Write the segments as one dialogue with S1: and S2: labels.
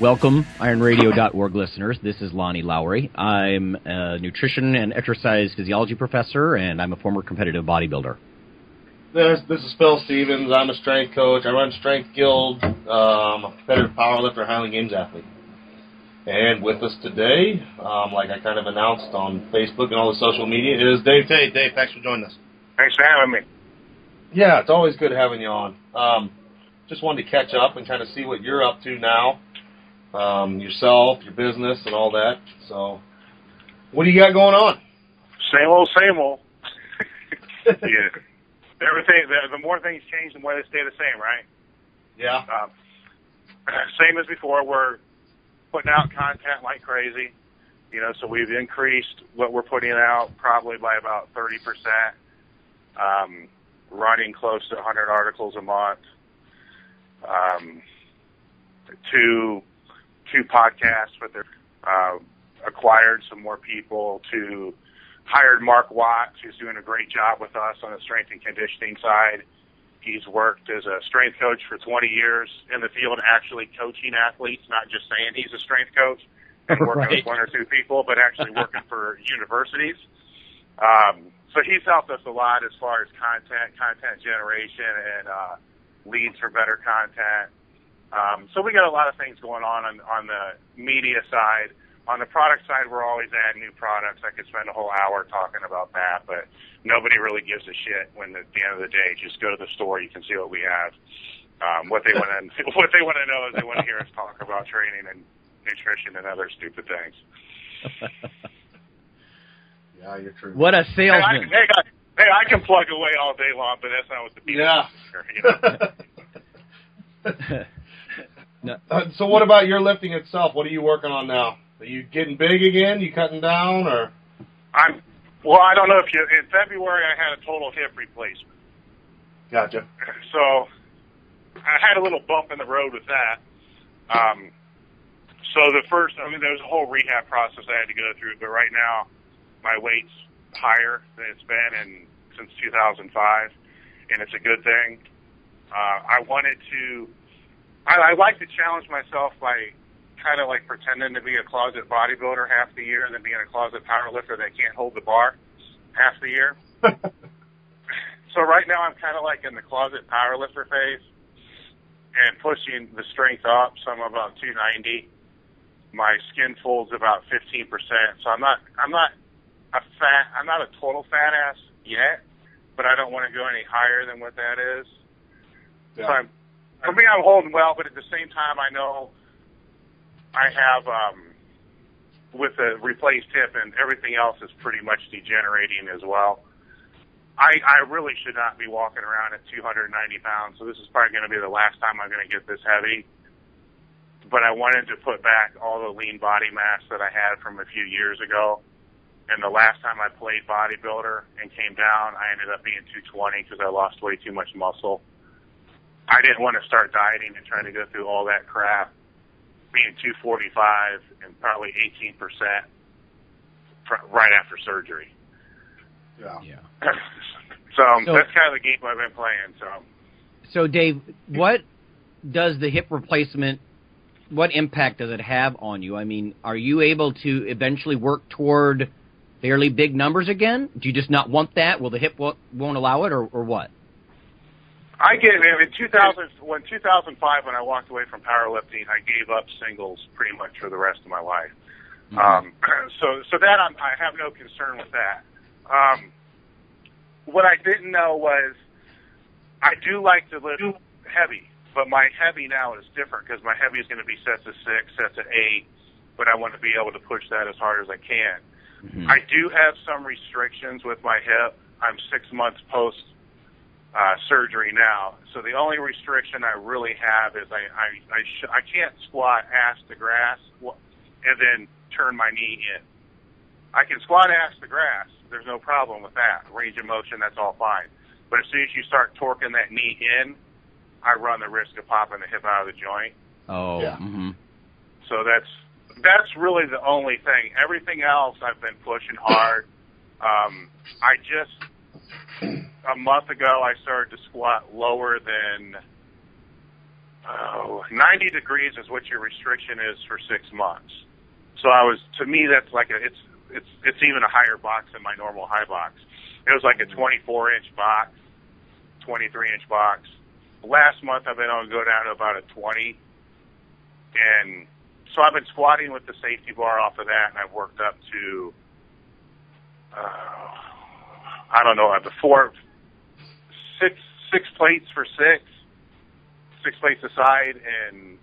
S1: Welcome, ironradio.org listeners. This is Lonnie Lowery. I'm a nutrition and exercise physiology professor, and I'm a former competitive bodybuilder.
S2: This, this is Phil Stevens. I'm a strength coach. I run Strength Guild. Um, I'm a competitive powerlifter, Highland Games athlete. And with us today, um, like I kind of announced on Facebook and all the social media, is Dave Tate. Dave, thanks for joining us.
S3: Thanks for having me.
S2: Yeah, it's always good having you on. Um, just wanted to catch up and kind of see what you're up to now, um, yourself, your business, and all that. So, what do you got going on?
S3: Same old, same old. yeah. Everything. The, the more things change, the more they stay the same, right?
S2: Yeah.
S3: Um, same as before. We're putting out content like crazy. You know, so we've increased what we're putting out probably by about thirty percent. Um, running close to 100 articles a month. Um, two two podcasts with their uh, acquired some more people to hired Mark Watts, who's doing a great job with us on the strength and conditioning side. He's worked as a strength coach for 20 years in the field, actually coaching athletes, not just saying he's a strength coach and working
S1: Right.
S3: with one or two people, but actually working for universities. Um, so he's helped us a lot as far as content, content generation, and uh, leads for better content. Um, so we got a lot of things going on, on on the media side. On the product side, we're always adding new products. I could spend a whole hour talking about that, but nobody really gives a shit when at the end of the day, just go to the store, you can see what we have. Um, what they want to what they want to know is they want to hear us talk about training and nutrition and other stupid things.
S2: Yeah, you're true.
S1: What a
S3: Hey, I,
S1: salesman!
S3: hey, I, hey, I can plug away all day long, but that's not what the people
S2: Yeah.
S3: want to you know?
S2: Uh, so, what about your lifting itself? What are you working on now? Are you getting big again? You cutting down, or
S3: I'm well. I don't know if you. In February, I had a total hip replacement,
S2: gotcha?
S3: so I had a little bump in the road with that. Um, so the first, I mean, there was a whole rehab process I had to go through, but right now, my weight's higher than it's been in since 2005, and it's a good thing. Uh, I wanted to. I, I like to challenge myself by kind of like pretending to be a closet bodybuilder half the year and then being a closet powerlifter that can't hold the bar half the year. so right now I'm kind of like in the closet powerlifter phase and pushing the strength up. So I'm about 290. My skin folds about 15%. So I'm not, I'm not a fat, I'm not a total fat ass yet, but I don't want to go any higher than what that is. So I'm, for me, I'm holding well, but at the same time, I know I have, um, with the replaced hip and everything else is pretty much degenerating as well. I, I really should not be walking around at 290 pounds, so this is probably going to be the last time I'm going to get this heavy. But I wanted to put back all the lean body mass that I had from a few years ago. And the last time I played bodybuilder and came down, I ended up being 220 because I lost way too much muscle. I didn't want to start dieting and trying to go through all that crap. Being 245 and probably 18 percent right after surgery.
S2: Yeah.
S1: Yeah.
S3: so,
S1: So-
S3: that's kind of the game I've been playing. So
S1: So, Dave, what does the hip replacement? What impact does it have on you? I mean, are you able to eventually work toward fairly big numbers again? Do you just not want that? Will the hip won't allow it, or, or what?
S3: I gave in 2000 when 2005 when I walked away from powerlifting, I gave up singles pretty much for the rest of my life. Um, so so that I'm, I have no concern with that. Um, what I didn't know was I do like to lift heavy, but my heavy now is different because my heavy is going to be set to six, set to eight, but I want to be able to push that as hard as I can.
S1: Mhm.
S3: I do have some restrictions with my hip. I'm six months post uh, surgery now. So the only restriction I really have is I I I, sh- I can't squat ass to grass and then turn my knee in. I can squat ass to grass. There's no problem with that. Range of motion, that's all fine. But as soon as you start torquing that knee in, I run the risk of popping the hip out of the joint.
S1: Oh.
S2: Yeah.
S1: hmm
S3: So that's that's really the only thing. Everything else I've been pushing hard. Um, I just a month ago I started to squat lower than oh, 90 degrees is what your restriction is for six months. So I was to me that's like a it's it's it's even a higher box than my normal high box. It was like a 24 inch box, 23 inch box. Last month I've been able to go down to about a 20, and so I've been squatting with the safety bar off of that, and I've worked up to uh, I don't know, uh, the four six six plates for six, six plates aside, and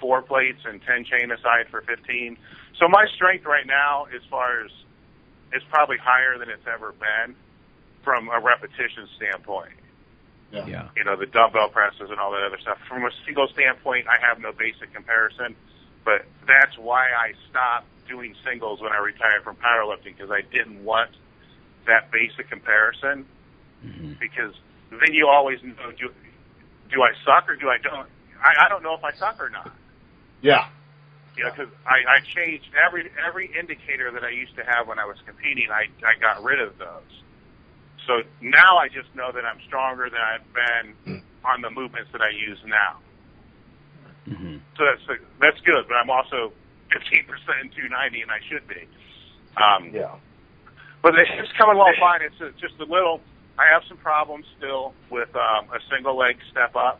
S3: four plates and ten chain aside for fifteen. So my strength right now, as far as is probably higher than it's ever been from a repetition standpoint.
S2: Yeah.
S1: Yeah.
S3: You know, the dumbbell presses and all that other stuff. From a single standpoint, I have no basic comparison, but that's why I stopped doing singles when I retired from powerlifting because I didn't want that basic comparison
S1: hmm
S3: because then you always know do, do I suck or do I don't? I, I don't know if I suck or not.
S2: Yeah.
S3: you know because I, I changed every every indicator that I used to have when I was competing I I got rid of those. So now I just know that I'm stronger than I've been on the movements that I use now.
S1: Hmm
S3: so that's that's good but I'm also 15% in 290 and I should be. Um,
S2: Yeah.
S3: But it's coming along fine. It's just a little. I have some problems still with um, a single leg step up.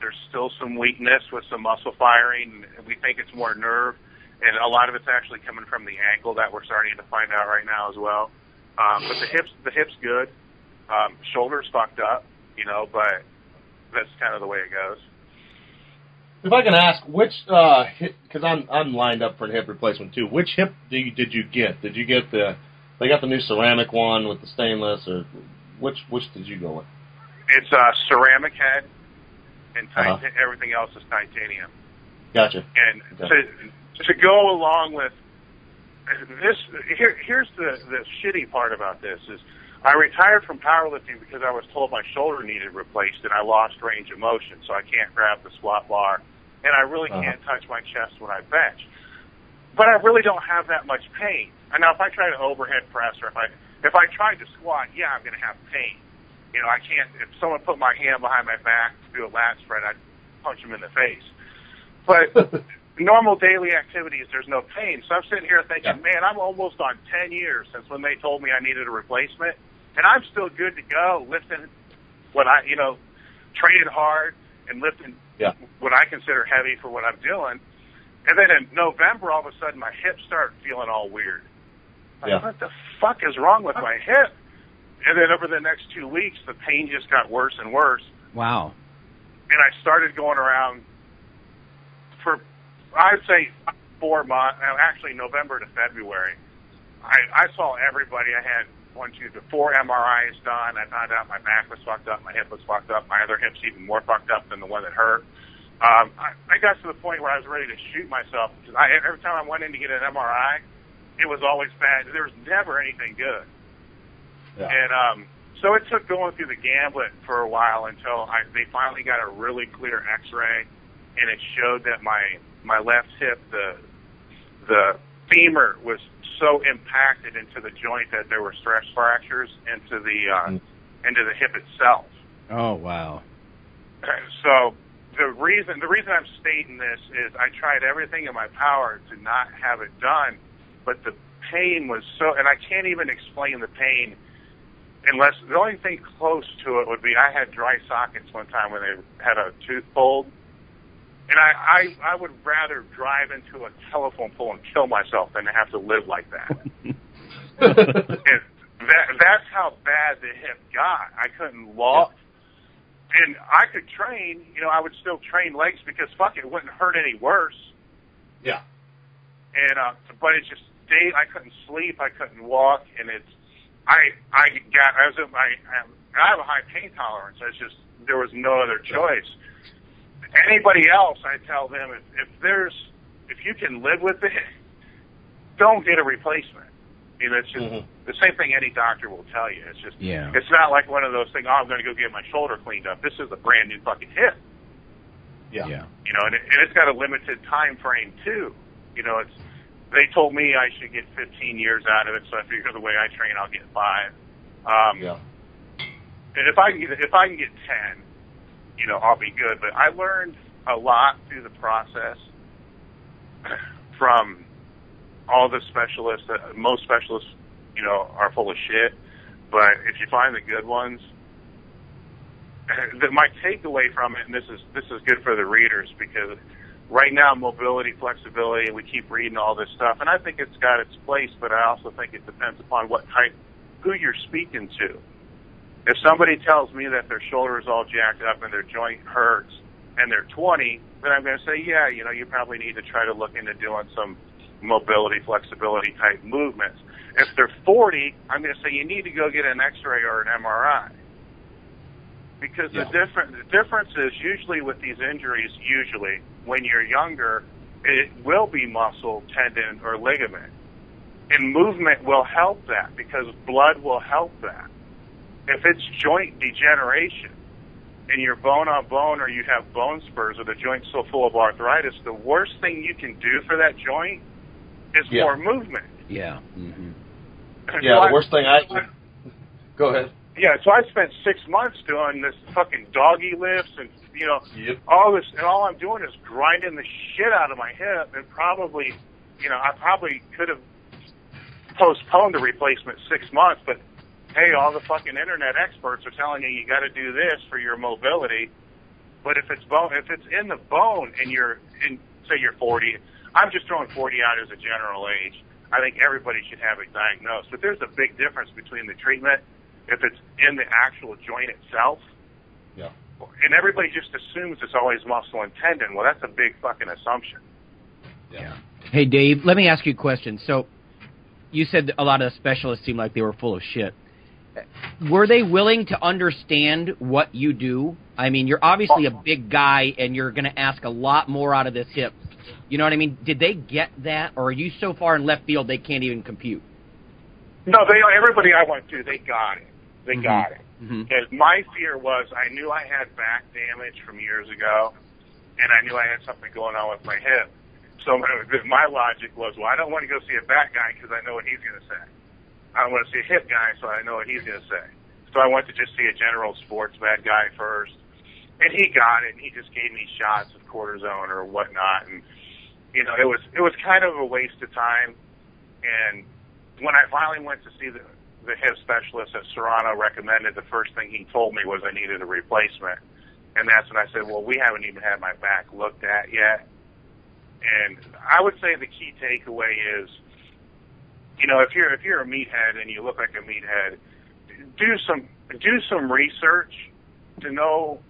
S3: There's still some weakness with some muscle firing. We think it's more nerve, and a lot of it's actually coming from the ankle that we're starting to find out right now as well. Um, but the hips, the hips good. Um, shoulders fucked up, you know, but that's kind of the way it goes.
S2: If I can ask, which uh. Because I'm I'm lined up for a hip replacement too. Which hip do you, did you get? Did you get the? They got the new ceramic one with the stainless, or which which did you go with?
S3: It's a ceramic head, and
S2: Uh-huh.
S3: everything else is titanium.
S2: Gotcha.
S3: And
S2: Okay.
S3: to to go along with this, here here's the the shitty part about this is I retired from powerlifting because I was told my shoulder needed replaced and I lost range of motion, so I can't grab the squat bar, and I really
S2: Uh-huh.
S3: can't touch my chest when I bench. But I really don't have that much pain. And now if I try to overhead press or if I if I tried to squat, yeah, I'm going to have pain. You know, I can't. If someone put my hand behind my back to do a lat spread, I'd punch them in the face. But normal daily activities, there's no pain. So I'm sitting here thinking,
S2: Yeah.
S3: man, I'm almost on 10 years since when they told me I needed a replacement, and I'm still good to go, lifting what I, you know, training hard and lifting
S2: Yeah.
S3: what I consider heavy for what I'm doing. And then in November, all of a sudden, my hips start feeling all weird. Like, What the fuck is wrong with my hip? And then over the next two weeks, the pain just got worse and worse
S1: Wow.
S3: and I started going around for I'd say four months. Actually, November to February. I, I saw everybody. I had one, two, the four MRIs done. I found out my back was fucked up, my hip was fucked up, my other hip's even more fucked up than the one that hurt. Um, I, I got to the point where I was ready to shoot myself because I, every time I went in to get an MRI, it was always bad. There was never anything good.
S2: Yeah.
S3: And um, so it took going through the gambit for a while until I, they finally got a really clear X-ray, and it showed that my my left hip, the the femur was so impacted into the joint that there were stress fractures into the uh,
S2: Mm.
S3: into the hip itself.
S1: Oh wow.
S3: So the reason the reason I'm stating this is I tried everything in my power to not have it done, but the pain was so, and I can't even explain the pain unless the only thing close to it would be I had dry sockets one time when they had a tooth pulled, and I I, I would rather drive into a telephone pole and kill myself than to have to live like that. and that that's how bad the hip got. I couldn't walk. And I could train, you know, I would still train legs because fuck it, it wouldn't hurt any worse.
S2: Yeah.
S3: And uh but it just day I couldn't sleep, I couldn't walk and it's I I got I was in my I have a high pain tolerance. It's just there was no other choice. Anybody else, I tell them if, if there's if you can live with it, don't get a replacement. You know, it's just
S2: Mhm.
S3: the same thing any doctor will tell you. It's just
S1: Yeah.
S3: it's not like one of those things. Oh, I'm going to go get my shoulder cleaned up. This is a brand new fucking hip.
S2: Yeah.
S1: Yeah.
S3: You know, and, it, and it's got a limited time frame too. You know, it's they told me I should get 15 years out of it, so I figure the way I train, I'll get five. Um,
S2: Yeah.
S3: and if I can get if I can get 10, you know, I'll be good. But I learned a lot through the process from all the specialists. That, most specialists, you know, are full of shit. But if you find the good ones, the, my takeaway from it, and this is this is good for the readers because right now mobility, flexibility, we keep reading all this stuff, and I think it's got its place. But I also think it depends upon what type, who you're speaking to. If somebody tells me that their shoulder is all jacked up and their joint hurts, and they're 20, then I'm going to say, yeah, you know, you probably need to try to look into doing some mobility, flexibility type movements. If they're 40, I'm going to say you need to go get an X-ray or an MRI. Because
S2: Yeah.
S3: the different the difference is usually with these injuries, usually when you're younger, it will be muscle, tendon, or ligament, and movement will help that because blood will help that. If it's joint degeneration and you're bone on bone or you have bone spurs or the joint's so full of arthritis, the worst thing you can do for that joint is
S2: Yeah.
S3: more movement.
S1: Yeah. hmm
S2: Yeah.
S3: So I-
S2: The worst thing I. Go ahead.
S3: Yeah, so I spent six months doing this fucking doggy lifts and you know
S2: Yep.
S3: all this, and all I'm doing is grinding the shit out of my hip, and probably, you know, I probably could have postponed the replacement six months, but hey, all the fucking internet experts are telling you you got to do this for your mobility. But if it's bone, if it's in the bone, and you're in, say you're 40, I'm just throwing 40 out as a general age. I think everybody should have it diagnosed, but there's a big difference between the treatment if it's in the actual joint itself.
S2: Yeah.
S3: And everybody just assumes it's always muscle and tendon. Well, that's a big fucking assumption.
S2: Yeah.
S1: Hey, Dave, let me ask you a question. So, you said a lot of the specialists seemed like they were full of shit. Were they willing to understand what you do? I mean, you're obviously a big guy, and you're going to ask a lot more out of this hip. You know what I mean? Did they get that, or are you so far in left field they can't even compute?
S3: No, they everybody I went to, they got it. They
S1: Mhm.
S3: got it.
S1: Mm-hmm.
S3: My fear was I knew I had back damage from years ago, and I knew I had something going on with my hip. So my, my logic was, well, I don't want to go see a back guy because I know what he's going to say. I want to see a hip guy, so I know what he's going to say. So I went to just see a general sports med guy first, and he got it, and he just gave me shots of cortisone or whatnot, and you know, it was it was kind of a waste of time. And when I finally went to see the the hip specialist at Serrano recommended, the first thing he told me was I needed a replacement. And that's when I said, well, we haven't even had my back looked at yet. And I would say the key takeaway is, you know, if you're if you're a meathead and you look like a meathead, do some do some research to know.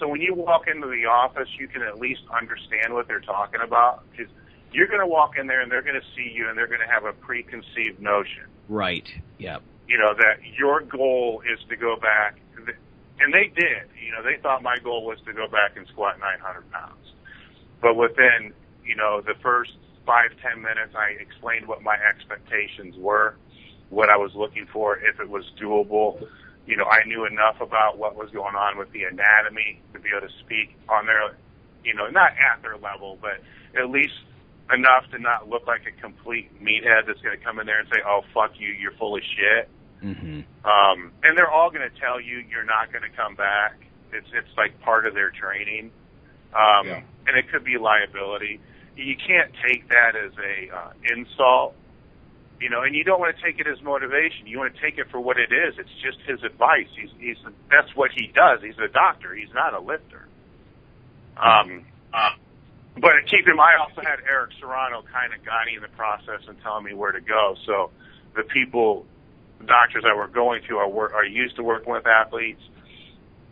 S3: So when you walk into the office, you can at least understand what they're talking about. Because you're going to walk in there and they're going to see you and they're going to have a preconceived notion
S1: Right. Yep.
S3: You know, that your goal is to go back, and they did. You know, they thought my goal was to go back and squat 900 pounds. But within, you know, the first five, ten minutes, I explained what my expectations were, what I was looking for, if it was doable. You know, I knew enough about what was going on with the anatomy to be able to speak on their, you know, not at their level, but at least enough to not look like a complete meathead that's going to come in there and say, "Oh fuck you, you're full of shit."
S1: Mm-hmm.
S3: Um, and they're all going to tell you you're not going to come back. It's it's like part of their training, um,
S2: Yeah.
S3: and it could be liability. You can't take that as a uh, insult, you know, and you don't want to take it as motivation. You want to take it for what it is. It's just his advice. He's he's that's what he does. He's a doctor. He's not a lifter. Um, uh, but keep in mind, I also had Eric Serrano kind of guiding the process and telling me where to go. So the people, doctors I were going to, are are used to working with athletes.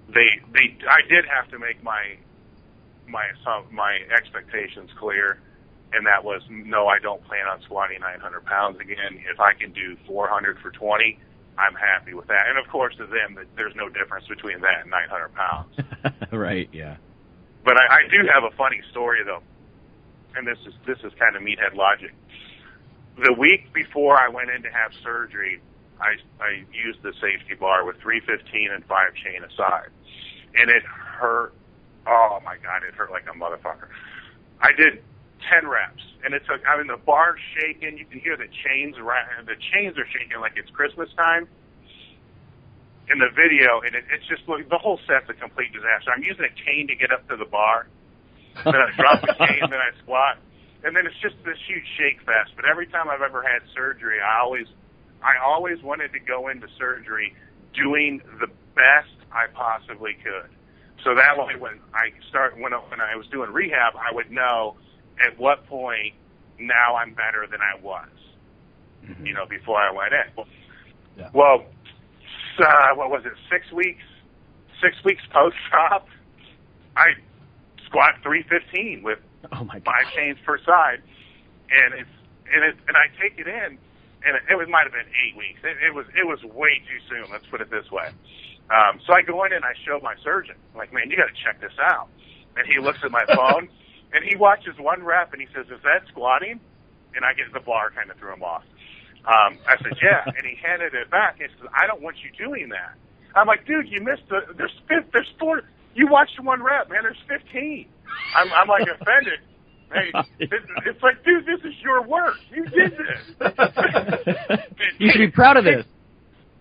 S3: They they I did have to make my my my expectations clear, and that was no, I don't plan on squatting 900 pounds again. If I can do 400 for 20, I'm happy with that. And of course, to them, there's no difference between that and 900 pounds.
S1: right. Yeah.
S3: But I, I do have a funny story though, and this is this is kind of meathead logic. The week before I went in to have surgery, I I used the safety bar with 315 and five chain aside, and it hurt. Oh my god, it hurt like a motherfucker. I did 10 reps, and it's like I mean the bar's shaking. You can hear the chains. The chains are shaking like it's Christmas time. In the video, and it, it's just the whole set's a complete disaster. I'm using a cane to get up to the bar, then I drop the cane, then I squat, and then it's just this huge shake fest. But every time I've ever had surgery, I always, I always wanted to go into surgery doing the best I possibly could. So that way, when I start when when I was doing rehab, I would know at what point now I'm better than I was. Mm-hmm. You know, before I went in. Yeah. Well, uh, what was it? Six weeks. Six weeks post op, I squat 315 with
S1: oh my
S3: five chains per side, and it's and it and I take it in, and it, it might have been eight weeks. It, it was it was way too soon. Let's put it this way. Um, so I go in and I show my surgeon, I'm like, man, you got to check this out. And he looks at my phone and he watches one rep and he says, "Is that squatting?" And I get the bar kind of threw him off. Um, I said, "Yeah," and he handed it back. And he says, "I don't want you doing that." I'm like, "Dude, you missed the there's fifth, there's four. You watched one rep, man. There's 15." I'm, I'm like offended. Hey, it's, it's like, dude, this is your work. You did this.
S1: you should be proud of this.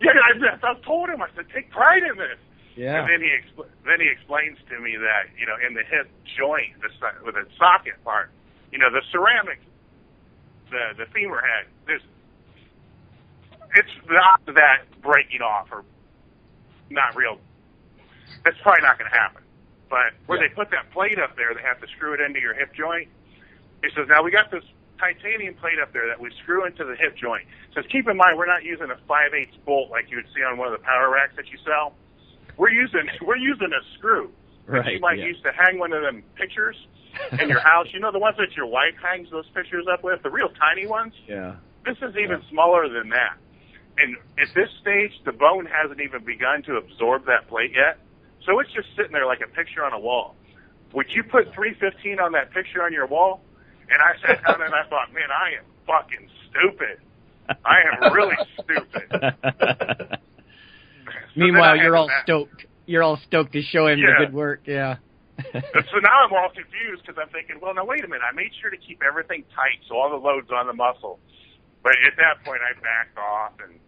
S3: Yeah, I, I told him. I said, take pride in this.
S1: Yeah.
S3: And then he expl- then he explains to me that you know in the hip joint, the with the socket part, you know the ceramic, the the femur head. There's it's not that breaking off or not real. That's probably not going to happen. But where yeah. they put that plate up there, they have to screw it into your hip joint. He says, now we got this titanium plate up there that we screw into the hip joint. He says, keep in mind, we're not using a 5 8 bolt like you would see on one of the power racks that you sell. We're using we're using a screw.
S1: Right.
S3: You might
S1: yeah.
S3: use to hang one of them pictures in your house. You know the ones that your wife hangs those pictures up with, the real tiny ones.
S1: Yeah.
S3: This is even
S1: yeah.
S3: smaller than that. And at this stage, the bone hasn't even begun to absorb that plate yet. So it's just sitting there like a picture on a wall. Would you put 315 on that picture on your wall? And I sat down and I thought, man, I am fucking stupid. I am really stupid.
S1: Meanwhile, you're all stoked. You're all stoked to show him
S3: yeah.
S1: the good work. Yeah.
S3: so now I'm all confused because I'm thinking, well, now wait a minute. I made sure to keep everything tight so all the load's on the muscle. But at that point, I backed off and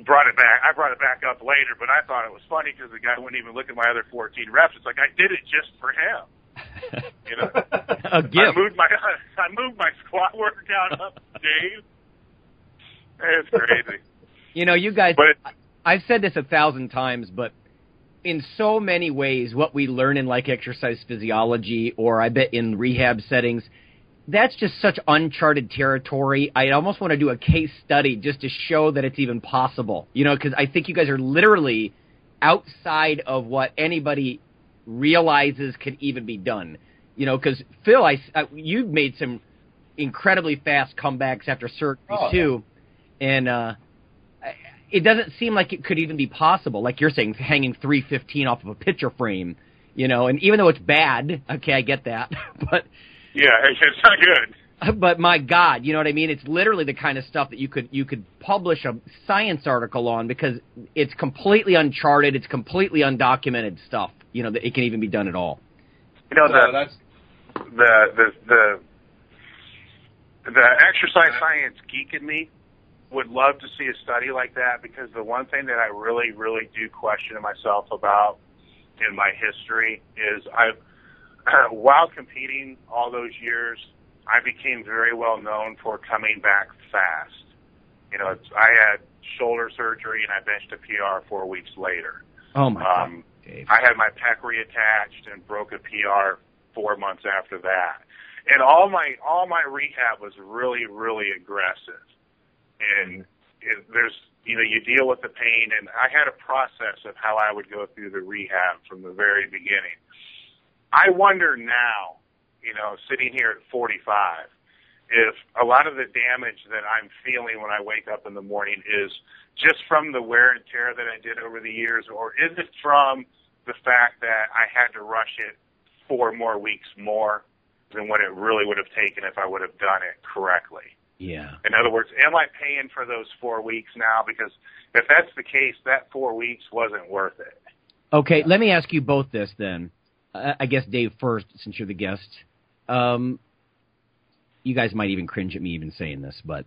S3: brought it back. I brought it back up later, but I thought it was funny because the guy wouldn't even look at my other 14 reps. It's like I did it just for him. You know,
S1: a gift.
S3: I moved my I moved my squat workout up, Dave. It's crazy.
S1: You know, you guys.
S3: But
S1: I've said this a thousand times, but in so many ways, what we learn in like exercise physiology, or I bet in rehab settings, that's just such uncharted territory. I almost want to do a case study just to show that it's even possible. You know, because I think you guys are literally outside of what anybody realizes can even be done. You know, because Phil, I, I you've made some incredibly fast comebacks after surgery oh, too, and uh, it doesn't seem like it could even be possible. Like you're saying, hanging 315 off of a picture frame, you know, and even though it's bad, okay, I get that, but
S3: yeah, it's not good.
S1: But my God, you know what I mean? It's literally the kind of stuff that you could you could publish a science article on because it's completely uncharted, it's completely undocumented stuff. You know that it can even be done at all.
S3: You know the that's the the the the exercise science geek in me would love to see a study like that because the one thing that I really, really do question myself about in my history is I've, while competing all those years, I became very well known for coming back fast. You know, it's, I had shoulder surgery and I benched a PR four weeks later.
S1: Oh my
S3: um,
S1: God.
S3: I had my pec reattached and broke a PR four months after that. And all my all my rehab was really really aggressive and it, there's you know you deal with the pain and I had a process of how I would go through the rehab from the very beginning. I wonder now, you know, sitting here at 45, if a lot of the damage that I'm feeling when I wake up in the morning is just from the wear and tear that I did over the years, or is it from the fact that I had to rush it four more weeks more than what it really would have taken if I would have done it correctly?
S1: Yeah.
S3: In other words, am I paying for those four weeks now? Because if that's the case, that four weeks wasn't worth it.
S1: Okay, let me ask you both this then. I guess Dave first, since you're the guest. Um, you guys might even cringe at me even saying this, but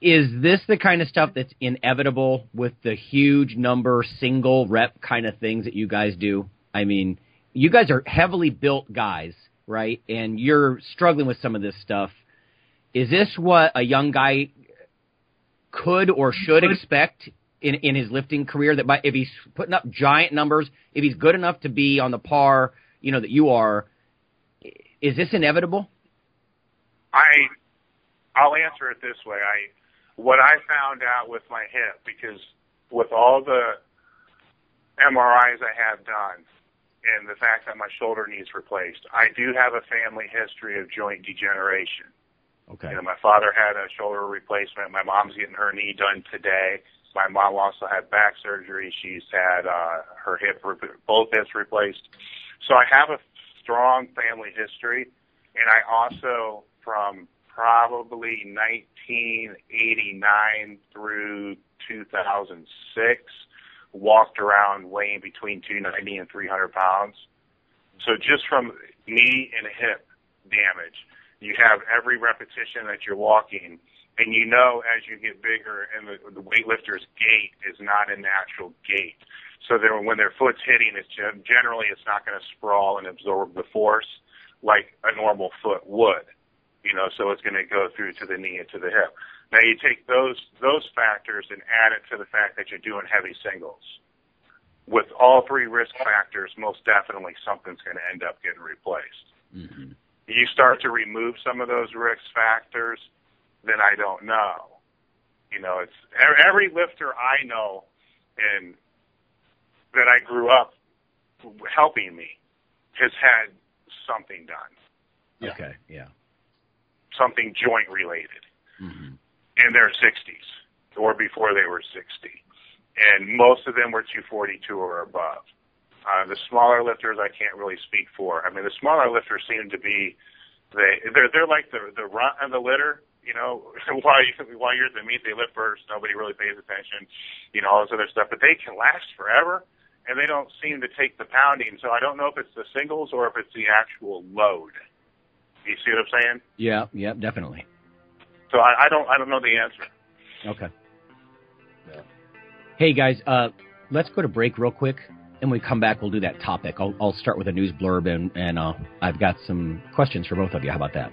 S1: is this the kind of stuff that's inevitable with the huge number single rep kind of things that you guys do? I mean, you guys are heavily built guys, right? And you're struggling with some of this stuff. Is this what a young guy could or should expect in in his lifting career? That by, if he's putting up giant numbers, if he's good enough to be on the par, you know that you are, is this inevitable?
S3: I I'll answer it this way. I what I found out with my hip because with all the MRIs I have done and the fact that my shoulder needs replaced, I do have a family history of joint degeneration.
S1: Okay.
S3: You know, my father had a shoulder replacement. My mom's getting her knee done today. My mom also had back surgery. She's had uh, her hip, both hips replaced. So I have a strong family history, and I also, from probably 1989 through 2006, walked around weighing between 290 and 300 pounds. So just from knee and hip damage, you have every repetition that you're walking, and you know as you get bigger, and the, the weightlifter's gait is not a natural gait. So that when their foot's hitting, it's generally it's not going to sprawl and absorb the force like a normal foot would. You know, so it's going to go through to the knee and to the hip. Now you take those those factors and add it to the fact that you're doing heavy singles. With all three risk factors, most definitely something's going to end up getting replaced.
S1: Mm-hmm.
S3: You start to remove some of those risk factors, then I don't know. You know, it's every lifter I know and that I grew up helping me has had something done.
S1: Yeah. Okay, yeah.
S3: Something joint related.
S1: Mm-hmm.
S3: In their 60s or before they were 60. And most of them were 242 or above. Uh, the smaller lifters I can't really speak for. I mean, the smaller lifters seem to be they they're they're like the the runt of the litter. You know, while you while you're at the meet they lift first. Nobody really pays attention. You know, all this other stuff, but they can last forever, and they don't seem to take the pounding. So I don't know if it's the singles or if it's the actual load. You see what I'm saying?
S1: Yeah, yeah, definitely.
S3: So I, I don't I don't know the answer.
S1: Okay. Yeah. Hey guys, uh, let's go to break real quick. And when we come back, we'll do that topic. I'll, I'll start with a news blurb, and, and uh, I've got some questions for both of you. How about that?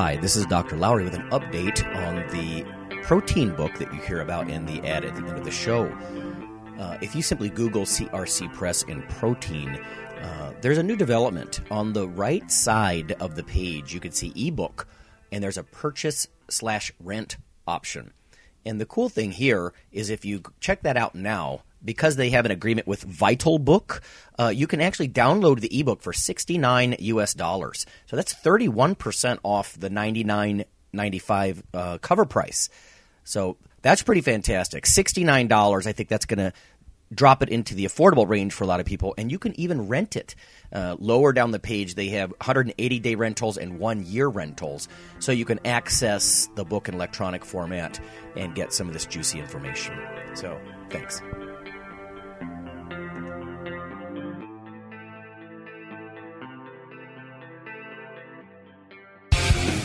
S4: Hi, this is Dr. Lowery with an update on the protein book that you hear about in the ad at the end of the show. Uh, if you simply Google CRC Press and protein, uh, there's a new development. On the right side of the page, you can see ebook, and there's a purchase slash rent option. And the cool thing here is if you check that out now, because they have an agreement with Vital Book, uh, you can actually download the ebook for 69 US dollars. So that's 31% off the 99.95 uh, cover price. So that's pretty fantastic. $69, I think that's going to drop it into the affordable range for a lot of people, and you can even rent it. Uh, lower down the page, they have 180 day rentals and one year rentals, so you can access the book in electronic format and get some of this juicy information. So, thanks.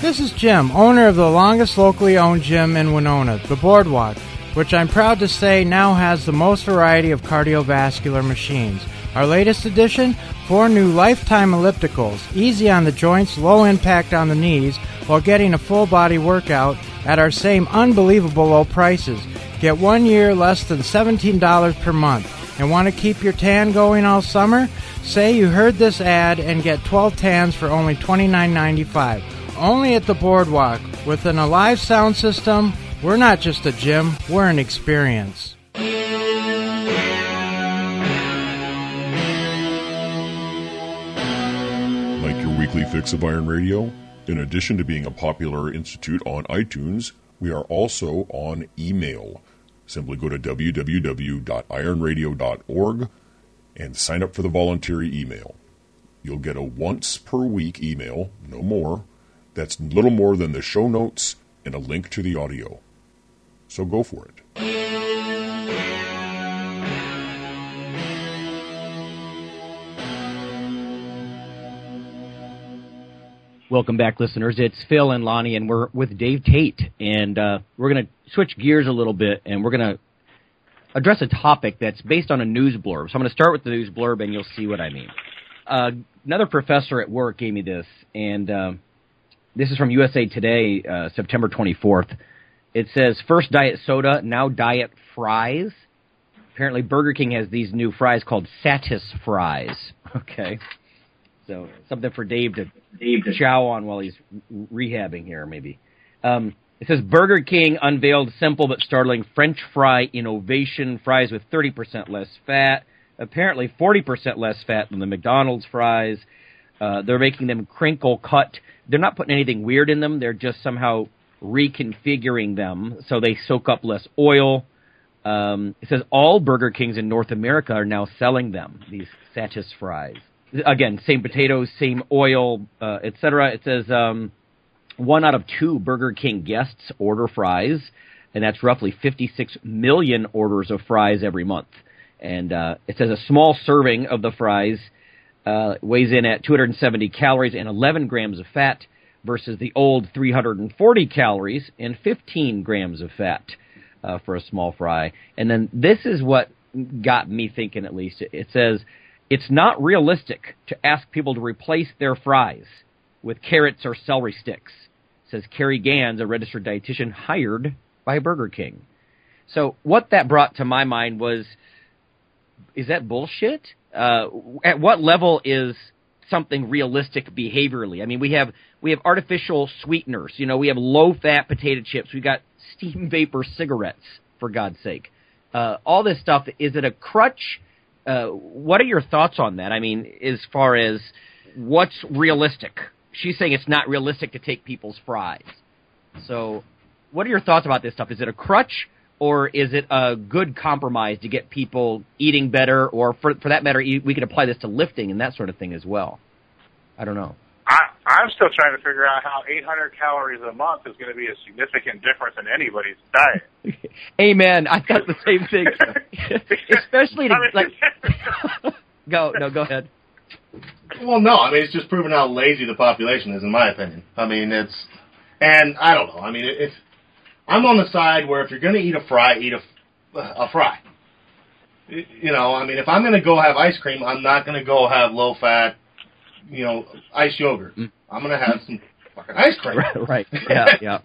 S5: This is Jim, owner of the longest locally owned gym in Winona, the Boardwalk, which I'm proud to say now has the most variety of cardiovascular machines. Our latest addition four new lifetime ellipticals, easy on the joints, low impact on the knees, while getting a full body workout at our same unbelievable low prices. Get one year less than $17 per month. And want to keep your tan going all summer? Say you heard this ad and get 12 tans for only $29.95 only at the boardwalk. With an alive sound system, we're not just a gym, we're an experience.
S6: Like your weekly fix of Iron Radio? In addition to being a popular institute on iTunes, we are also on email. Simply go to www.ironradio.org and sign up for the voluntary email. You'll get a once per week email, no more, that's little more than the show notes and a link to the audio. So go for it.
S1: Welcome back, listeners. It's Phil and Lonnie, and we're with Dave Tate, and uh, we're going to switch gears a little bit, and we're going to address a topic that's based on a news blurb. So I'm going to start with the news blurb, and you'll see what I mean. Uh, another professor at work gave me this, and um, this is from USA Today, uh, September 24th. It says first diet soda, now diet fries. Apparently, Burger King has these new fries called Satis fries. Okay, so something for Dave to Dave to chow on while he's rehabbing here, maybe. Um, it says Burger King unveiled simple but startling French fry innovation: fries with 30% less fat, apparently 40% less fat than the McDonald's fries. Uh, they're making them crinkle cut. They're not putting anything weird in them. They're just somehow reconfiguring them so they soak up less oil. Um, it says all Burger Kings in North America are now selling them, these Satisfries. Again, same potatoes, same oil, uh, etc. It says um, one out of two Burger King guests order fries, and that's roughly 56 million orders of fries every month. And uh, it says a small serving of the fries uh, weighs in at 270 calories and 11 grams of fat versus the old 340 calories and 15 grams of fat uh, for a small fry. And then this is what got me thinking, at least. It says it's not realistic to ask people to replace their fries with carrots or celery sticks, says Keri Gans, a registered dietitian hired by Burger King. So what that brought to my mind was, is that bullshit? Uh, at what level is something realistic behaviorally? I mean, we have we have artificial sweeteners. You know, we have low fat potato chips. We got steam vapor cigarettes. For God's sake, uh, all this stuff is it a crutch? Uh, what are your thoughts on that? I mean, as far as what's realistic? She's saying it's not realistic to take people's fries. So, what are your thoughts about this stuff? Is it a crutch or is it a good compromise to get people eating better, or for for that matter, we could apply this to lifting and that sort of thing as well? I don't know.
S3: I, I'm still trying to figure out how 800 calories a month is going to be a significant difference in anybody's diet.
S1: Amen. I thought the same thing. Especially to, like. go no, go ahead.
S2: Well, no. I mean, it's just proving how lazy the population is, in my opinion. I mean, it's, and I don't know. I mean, if I'm on the side where if you're going to eat a fry, eat a, a fry. You know, I mean, if I'm going to go have ice cream, I'm not going to go have low fat, you know, ice yogurt. Mm. I'm going to have some fucking ice cream.
S1: Right. right. Yeah. Yeah.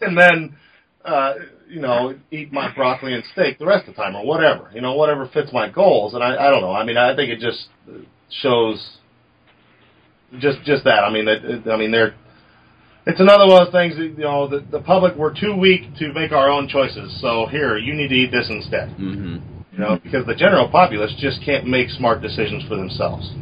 S2: and then, uh, you know, eat my broccoli and steak the rest of the time or whatever. You know, whatever fits my goals. And I, I don't know. I mean, I think it just shows just just that. I mean, that I mean, they're it's another one of those things that, you know the, the public we're too weak to make our own choices. So here, you need to eat this instead.
S1: Mm-hmm.
S2: You know, because the general populace just can't make smart decisions for themselves.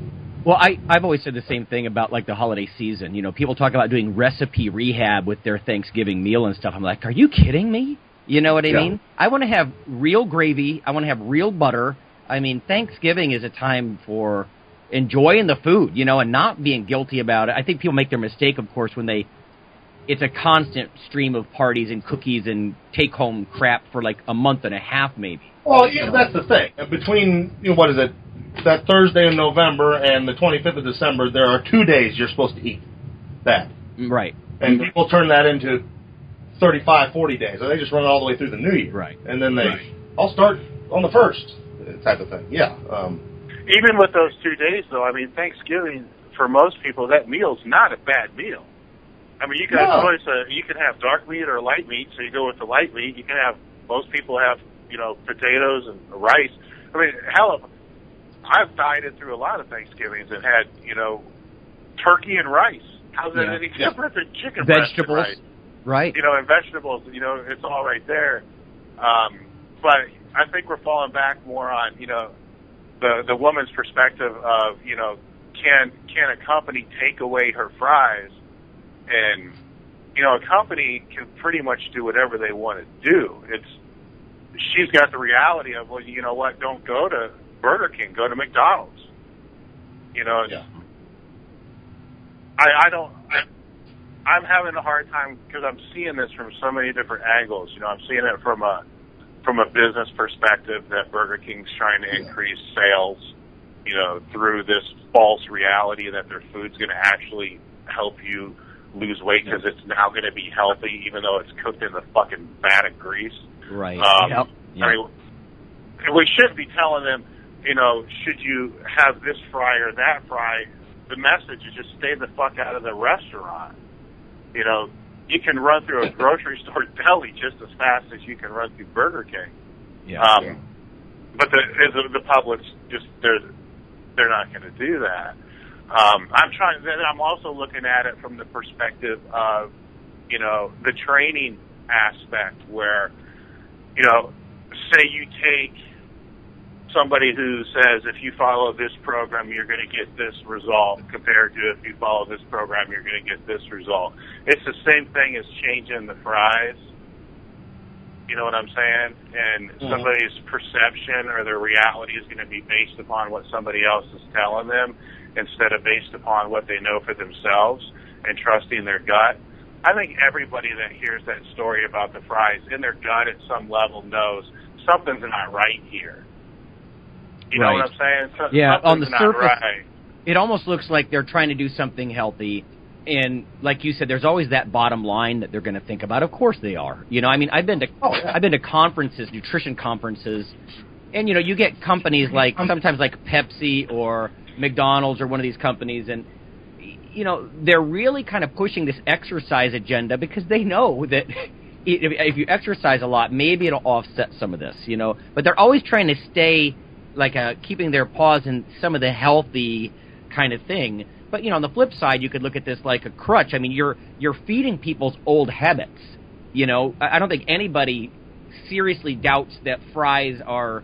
S1: Well, I, I've always said the same thing about like the holiday season. You know, people talk about doing recipe rehab with their Thanksgiving meal and stuff. I'm like, are you kidding me? You know what I
S2: Yeah.
S1: mean? I want to have real gravy. I want to have real butter. I mean, Thanksgiving is a time for enjoying the food, you know, and not being guilty about it. I think people make their mistake, of course, when they it's a constant stream of parties and cookies and take home crap for like a month and a half, maybe.
S2: Well, yeah, that's the thing. Between you know, what is it? That Thursday in November and the 25th of December, there are two days you're supposed to eat that,
S1: Right.
S2: and people turn that into 35, 40 days. And they just run it all the way through the New Year.
S1: Right.
S2: And then they, I'll start on the first type of thing. Yeah. Um,
S3: Even with those two days, though, I mean, Thanksgiving for most people, that meal's not a bad meal. I mean, you can
S2: No.
S3: have choice. Uh, you can have dark meat or light meat, so you go with the light meat. You can have most people have you know potatoes and rice. I mean, hell, I've dieted through a lot of Thanksgivings and had you know turkey and rice. How's that
S1: Yeah.
S3: any different than chicken breast and
S1: Vegetables.
S3: rice?
S1: Right.
S3: you know, and vegetables, you know, it's all right there. Um, but I think we're falling back more on, you know, the the woman's perspective of, you know, can can a company take away her fries? And you know, a company can pretty much do whatever they want to do. It's she's got the reality of, well, you know what? Don't go to Burger King, go to McDonald's. You know,
S2: Yeah.
S3: I, I don't. I, I'm having a hard time because I'm seeing this from so many different angles. You know, I'm seeing it from a from a business perspective that Burger King's trying to increase sales. You know, through this false reality that their food's going to actually help you lose weight because it's now going to be healthy, even though it's cooked in the fucking vat of grease.
S1: Right.
S3: Um,
S1: Yep. Yep.
S3: I mean, we shouldn't be telling them, you know, should you have this fry or that fry? The message is just stay the fuck out of the restaurant. You know, you can run through a grocery store deli just as fast as you can run through Burger King.
S1: yeah.
S3: Um, but the, the the public's just they're they're not going to do that. Um, I'm trying. Then I'm also looking at it from the perspective of you know the training aspect, where you know, say you take somebody who says if you follow this program you're going to get this result compared to if you follow this program you're going to get this result. It's the same thing as changing the fries. You know what I'm saying? And somebody's perception or their reality is going to be based upon what somebody else is telling them instead of based upon what they know for themselves and trusting their gut. I think everybody that hears that story about the fries in their gut at some level knows something's not right here. You know what I'm saying? So-
S1: Yeah, on the surface-
S3: right.
S1: it almost looks like they're trying to do something healthy and like you said there's always that bottom line that they're going to think about of course they are you know i mean i've been to
S2: Oh, yeah.
S1: i've been to conferences nutrition conferences and you know you get companies like sometimes like pepsi or mcdonald's or one of these companies and you know they're really kind of pushing this exercise agenda because they know that if, if you exercise a lot maybe it'll offset some of this you know but they're always trying to stay like uh, keeping their paws in some of the healthy kind of thing. But you know, on the flip side, you could look at this like a crutch. I mean, you're you're feeding people's old habits. You know, I I don't think anybody seriously doubts that fries are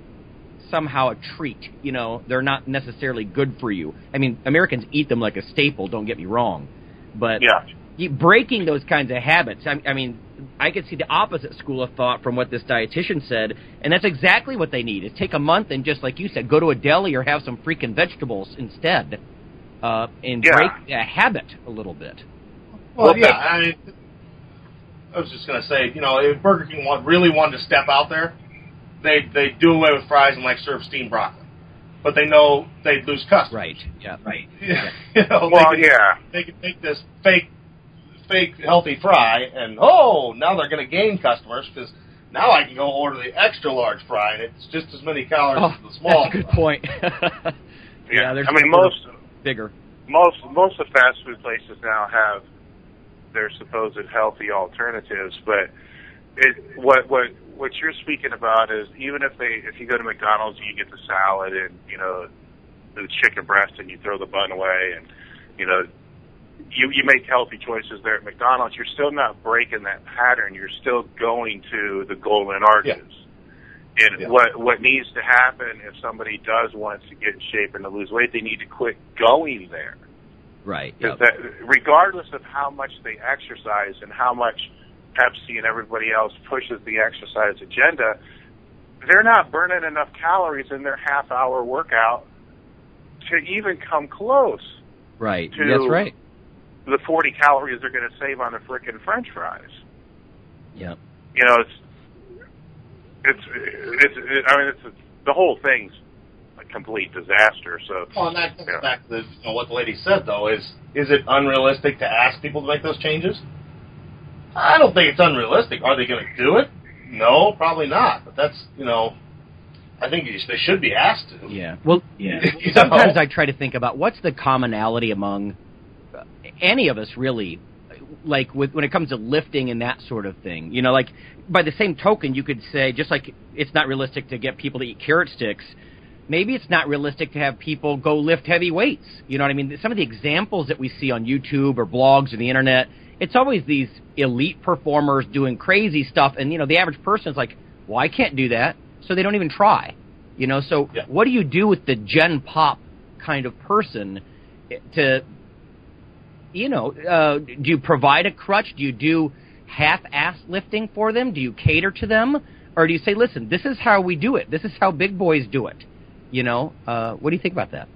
S1: somehow a treat. You know, they're not necessarily good for you. I mean, Americans eat them like a staple. Don't get me wrong, but
S3: Yeah.
S1: you, breaking those kinds of habits. I, I mean, I could see the opposite school of thought from what this dietitian said, and that's exactly what they need: is take a month and just like you said, go to a deli or have some freaking vegetables instead, uh, and
S3: Yeah.
S1: break a habit a little bit.
S2: Well,
S3: Well,
S2: yeah, I mean, I was just gonna say, you know, if Burger King want, really wanted to step out there, they they do away with fries and like serve steamed broccoli, but they know they'd lose customers.
S1: Right. Yeah. Right.
S2: you know,
S3: Well,
S2: they could,
S3: yeah.
S2: they could take this fake, fake healthy fry, and oh, now they're going to gain customers because now I can go order the extra large fry, and it's just as many calories
S1: Oh,
S2: as the small.
S1: that's a good
S2: fry.
S1: point.
S3: Yeah.
S1: there's
S3: I mean, most
S1: bigger.
S3: most most of the fast food places now have their supposed healthy alternatives, but it what what what you're speaking about is even if they if you go to McDonald's and you get the salad and you know the chicken breast and you throw the bun away and you know you you make healthy choices there at McDonald's, you're still not breaking that pattern. You're still going to the golden arches. And
S2: Yeah.
S3: what what needs to happen if somebody does want to get in shape and to lose weight, they need to quit going there.
S1: Right. Yep.
S3: that regardless of how much they exercise and how much Pepsi and everybody else pushes the exercise agenda, they're not burning enough calories in their half hour workout to even come close
S1: Right.
S3: to-
S1: That's right.
S3: the 40 calories they're going to save on the frickin' french fries.
S1: Yep.
S3: You know, it's it's it's it, I mean it's the whole thing's a complete disaster. So
S2: Well, and that comes
S3: Yeah.
S2: back to the, you know, what the lady said, though, is is it unrealistic to ask people to make those changes? I don't think it's unrealistic. Are they going to do it? No, probably not. But that's, you know, I think they should be asked to.
S1: Yeah. Well,
S2: yeah.
S1: sometimes
S2: know?
S1: I try to think about what's the commonality among uh, any of us, really, like with when it comes to lifting and that sort of thing. You know, like by the same token, you could say just like it's not realistic to get people to eat carrot sticks. Maybe it's not realistic to have people go lift heavy weights. You know what I mean? Some of the examples that we see on YouTube or blogs or the internet, it's always these elite performers doing crazy stuff, and you know the average person is like, "Well, I can't do that," so they don't even try. You know, so
S2: Yeah.
S1: what do you do with the Gen Pop kind of person to, you know, uh, do you provide a crutch? Do you do half-ass lifting for them? Do you cater to them, or do you say, "Listen, this is how we do it. This is how big boys do it." You know, uh, what do you think about that?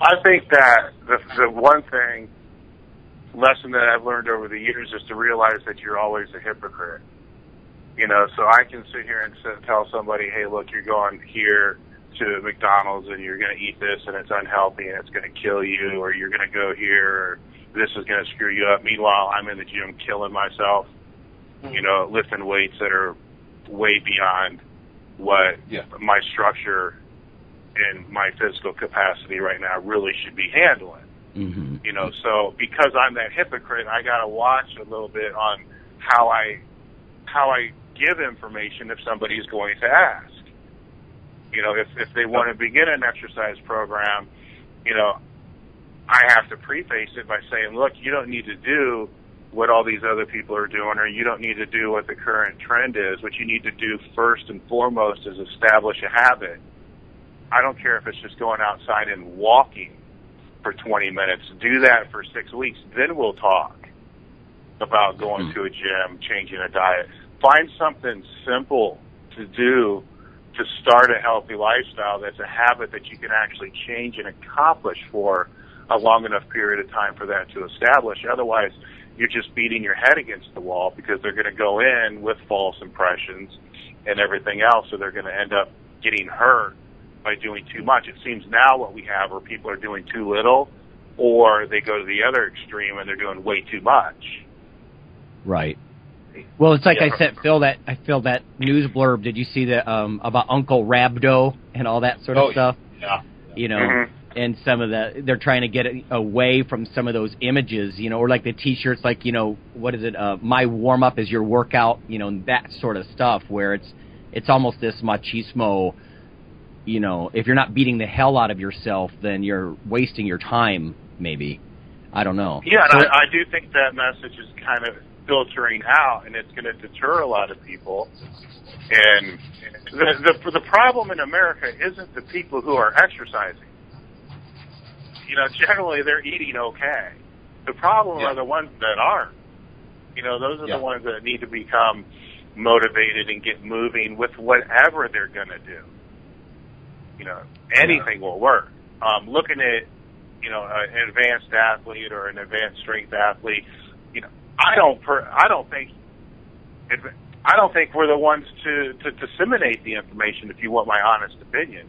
S3: I think that the the one thing lesson that I've learned over the years is to realize that you're always a hypocrite. You know, so I can sit here and sit, tell somebody, "Hey, look, you're going here to McDonald's and you're going to eat this and it's unhealthy and it's going to kill you, or you're going to go here, or this is going to screw you up." Meanwhile, I'm in the gym killing myself. You know, lifting weights that are way beyond what
S2: Yeah.
S3: my structure and my physical capacity right now really should be handling.
S1: Mm-hmm.
S3: You know, so because I'm that hypocrite, I got to watch a little bit on how I how I give information if somebody's going to ask. You know, if if they want to begin an exercise program, you know, I have to preface it by saying, look, you don't need to do what all these other people are doing, or you don't need to do what the current trend is. What you need to do first and foremost is establish a habit. I don't care if it's just going outside and walking for 20 minutes. Do that for six weeks. Then we'll talk about going hmm. to a gym, changing a diet. Find something simple to do to start a healthy lifestyle that's a habit that you can actually change and accomplish for a long enough period of time for that to establish. Otherwise, you're just beating your head against the wall because they're going to go in with false impressions and everything else, so they're going to end up getting hurt by doing too much. It seems now what we have are people are doing too little, or they go to the other extreme and they're doing way too much.
S1: Right. Well, it's like
S3: Yeah.
S1: I said, Phil. That I feel that news blurb. Did you see that um, about Uncle Rhabdo and all that sort of
S2: Oh,
S1: stuff?
S2: Yeah.
S1: You know,
S3: Mhm.
S1: and some of the they're trying to get away from some of those images. You know, or like the T-shirts, like you know, what is it? Uh, My warm up is your workout. You know, and that sort of stuff. Where it's it's almost this machismo. You know, if you're not beating the hell out of yourself, then you're wasting your time. Maybe. I don't know.
S3: Yeah,
S1: So-
S3: and I, I do think that message is kind of filtering out, and it's going to deter a lot of people. And the, the the problem in America isn't the people who are exercising. You know, generally they're eating okay. The problem
S2: Yeah.
S3: are the ones that aren't. You know, those are
S2: Yeah.
S3: the ones that need to become motivated and get moving with whatever they're going to do. You know, anything will work. Um, looking at you know an advanced athlete or an advanced strength athlete, you know, I don't per, I don't think I don't think we're the ones to to disseminate the information. If you want my honest opinion,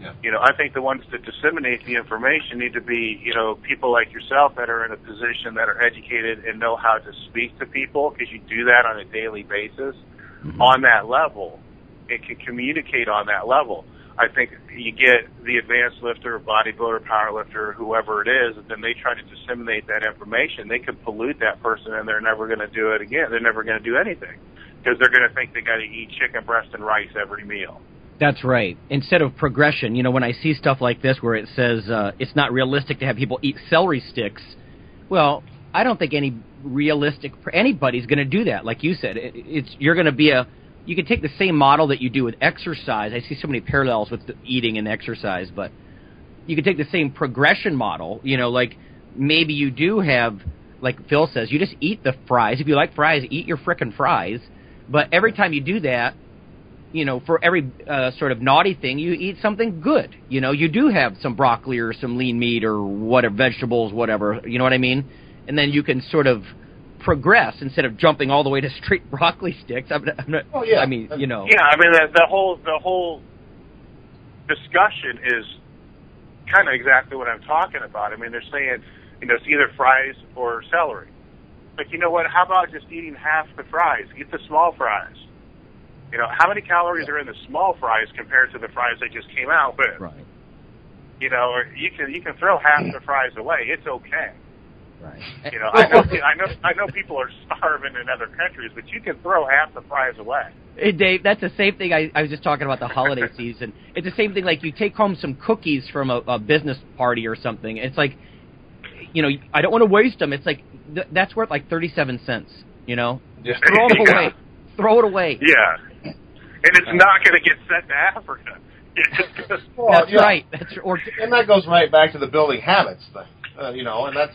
S2: Yeah.
S3: you know, I think the ones that disseminate the information need to be you know people like yourself that are in a position that are educated and know how to speak to people because you do that on a daily basis
S1: Mhm.
S3: on that level. It can communicate on that level. I think you get the advanced lifter, bodybuilder, power lifter, whoever it is, and then they try to disseminate that information. They could pollute that person, and they're never going to do it again. They're never going to do anything because they're going to think they got to eat chicken breast and rice every meal.
S1: That's right. Instead of progression, you know, when I see stuff like this where it says uh, it's not realistic to have people eat celery sticks, Well, I don't think any realistic anybody's going to do that. Like you said, it, it's you're going to be a. You can take the same model that you do with exercise. I see so many parallels with eating and exercise, but you can take the same progression model. You know, like maybe you do have, like Phil says, you just eat the fries. If you like fries, eat your frickin' fries. But every time you do that, you know, for every uh, sort of naughty thing, you eat something good. You know, you do have some broccoli or some lean meat or whatever, vegetables, whatever. You know what I mean? And then you can sort of progress instead of jumping all the way to straight broccoli sticks. I'm, I'm not,
S2: oh yeah.
S1: I mean, you know.
S3: Yeah, I mean the, the whole the whole discussion is kind of exactly what I'm talking about. I mean, they're saying, you know, it's either fries or celery. But you know what? How about just eating half the fries? Eat the small fries. You know, how many calories are in the small fries compared to the fries they just came out with?
S1: Right.
S3: You know, or you can you can throw half the fries away. It's okay.
S1: Right.
S3: You know, I know I know I know people are starving in other countries, but you can throw half the fries away.
S1: Hey Dave, that's the same thing I, I was just talking about the holiday season. It's the same thing like you take home some cookies from a, a business party or something. It's like, you know, I don't want to waste them. It's like th- that's worth like thirty-seven cents. You know,
S2: Yeah.
S1: throw it
S3: Yeah.
S1: away. Throw it away.
S3: Yeah, and it's not going to get sent to Africa. It's just,
S2: Well,
S1: that's
S2: yeah.
S1: right. That's or
S2: and that goes right back to the building habits thing, uh, you know, and that's,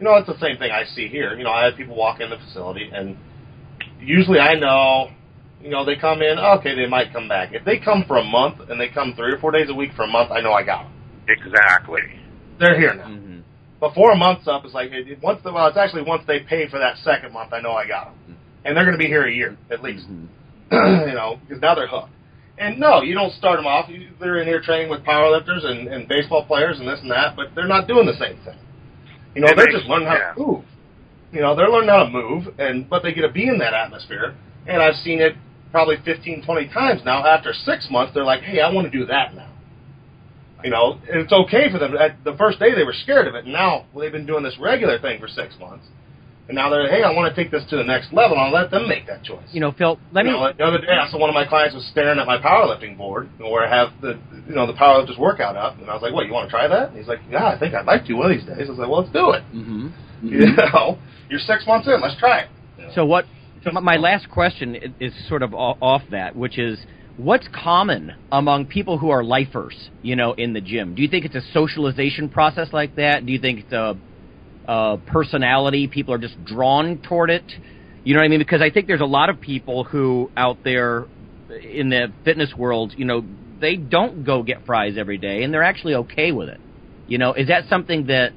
S2: you know, it's the same thing I see here. You know, I have people walk in the facility, and usually I know, you know, they come in, okay, they might come back. If they come for a month and they come three or four days a week for a month, I know I got them.
S3: exactly.
S2: They're here now.
S1: Mhm.
S2: Before a month's up, it's like it, it- once the well, it's actually once they pay for that second month, I know I got them, and they're going to be here a year at least.
S1: Mhm.
S2: you know, because now they're hooked. And no, you don't start them off. You, they're in here training with powerlifters and, and baseball players and this and that, but they're not doing the same thing. You know, they're just learning how
S3: yeah.
S2: to move. You know, they're learning how to move, and but they get to be in that atmosphere. And I've seen it probably 15, 20 times now. After six months, they're like, "Hey, I want to do that now." You know, and it's okay for them. At the first day, they were scared of it. And now well, they've been doing this regular thing for six months, and now they're, "Hey, I want to take this to the next level." I'll let them make that choice.
S1: You know, Phil. Let me.
S2: Know, the other day, I saw one of my clients was staring at my powerlifting board, where I have the, you know, the powerlifters workout up, and I was like, "What? You want to try that?" And he's like, "Yeah, I think I'd like to one of these days." I was like, "Well, let's do it."
S1: hmm
S2: You know, you're six months in. Let's try it.
S1: So what? My my last question is sort of off that, which is what's common among people who are lifers, you know, in the gym? Do you think it's a socialization process like that? Do you think it's a, a personality? People are just drawn toward it. You know what I mean? Because I think there's a lot of people who out there in the fitness world, you know, they don't go get fries every day, and they're actually okay with it. You know, is that something that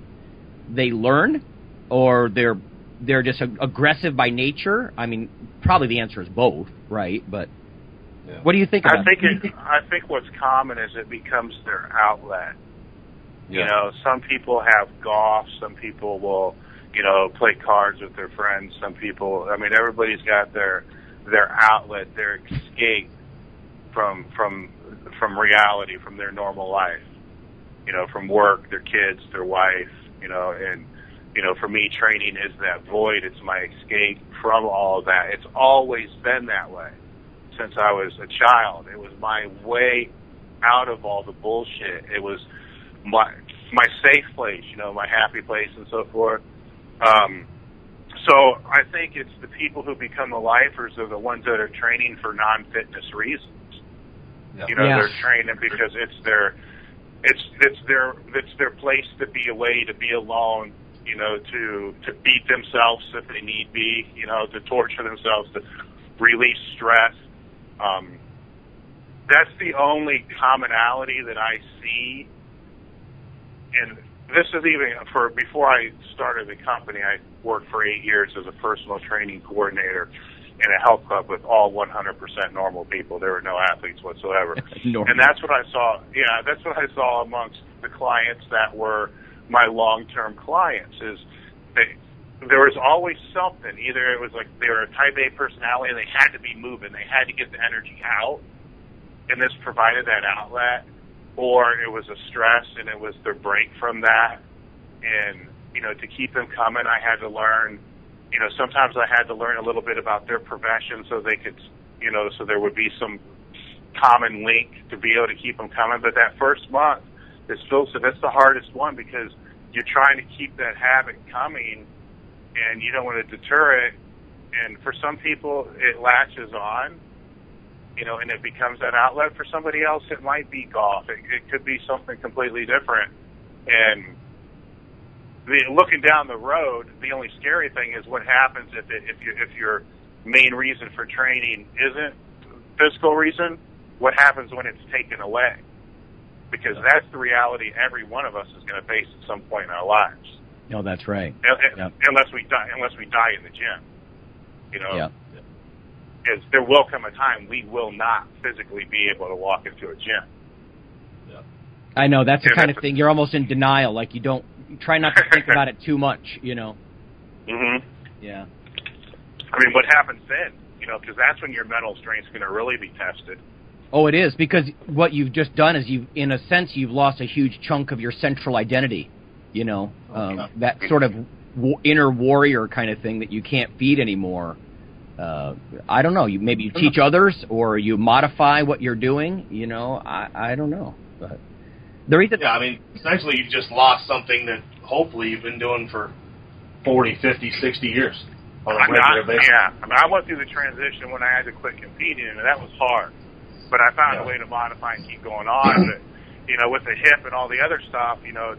S1: they learn, or they're they're just ag- aggressive by nature? I mean, probably the answer is both, right? But
S2: Yeah.
S1: what do you think?
S3: I think it, I think what's common is it becomes their outlet. You know, some people have golf. Some people will, you know, play cards with their friends. Some people, I mean, everybody's got their their outlet, their escape from from from reality, from their normal life. You know, from work, their kids, their wife. You know, and you know, for me, training is that void. It's my escape from all of that. It's always been that way since I was a child. It was my way out of all the bullshit. It was my my safe place, you know, my happy place and so forth. Um, so I think it's the people who become the lifers are the ones that are training for non-fitness reasons. You know,
S1: Yeah.
S3: they're training because it's their it's it's their it's their place to be away, to be alone. You know, to to beat themselves if they need be. You know, to torture themselves, to release stress. Um, that's the only commonality that I see. And this is even for before I started the company. I worked for eight years as a personal training coordinator in a health club with all 100% normal people. There were no athletes whatsoever. And that's what I saw. Yeah, that's what I saw amongst the clients that were my long-term clients. Is they, there was always something. Either it was like they were a Type A personality and they had to be moving, they had to get the energy out, and this provided that outlet, or it was a stress and it was their break from that. And you know, to keep them coming, I had to learn. You know, sometimes I had to learn a little bit about their profession so they could, you know, so there would be some common link to be able to keep them coming. But that first month, as Phil said, that's the hardest one because you're trying to keep that habit coming, and you don't want to deter it. And for some people, it latches on, you know, and it becomes an outlet. For somebody else, it might be golf. It, it could be something completely different. And the, looking down the road, the only scary thing is what happens if it, if you if your main reason for training isn't physical reason. What happens when it's taken away? Because that's the reality every one of us is going to face at some point in our lives.
S1: No, that's right.
S3: Un- Unless we die, unless we die in the gym, you know.
S1: Yeah.
S3: Is there will come a time we will not physically be able to walk into a gym.
S1: I know that's the
S3: Yeah,
S1: kind of thing. You're almost in denial. Like you don't you try not to think about it too much. You know.
S3: hmm
S1: Yeah.
S3: I mean, what happens then? You know, because that's when your mental strength's going to really be tested.
S1: Oh, it is because what you've just done is you, in a sense, you've lost a huge chunk of your central identity. You know, um, that sort of w- inner warrior kind of thing that you can't feed anymore. Uh, I don't know. You maybe you teach others or you modify what you're doing. You know, I I don't know. But the reason,
S2: Yeah, I mean, essentially you've just lost something that hopefully you've been doing for 40, 50, 60 years on a
S3: I'm
S2: regular
S3: not,
S2: basis.
S3: yeah, I mean, I went through the transition when I had to quit competing, and that was hard. But I found
S2: Yeah.
S3: a way to modify and keep going on. but you know, with the hip and all the other stuff, you know,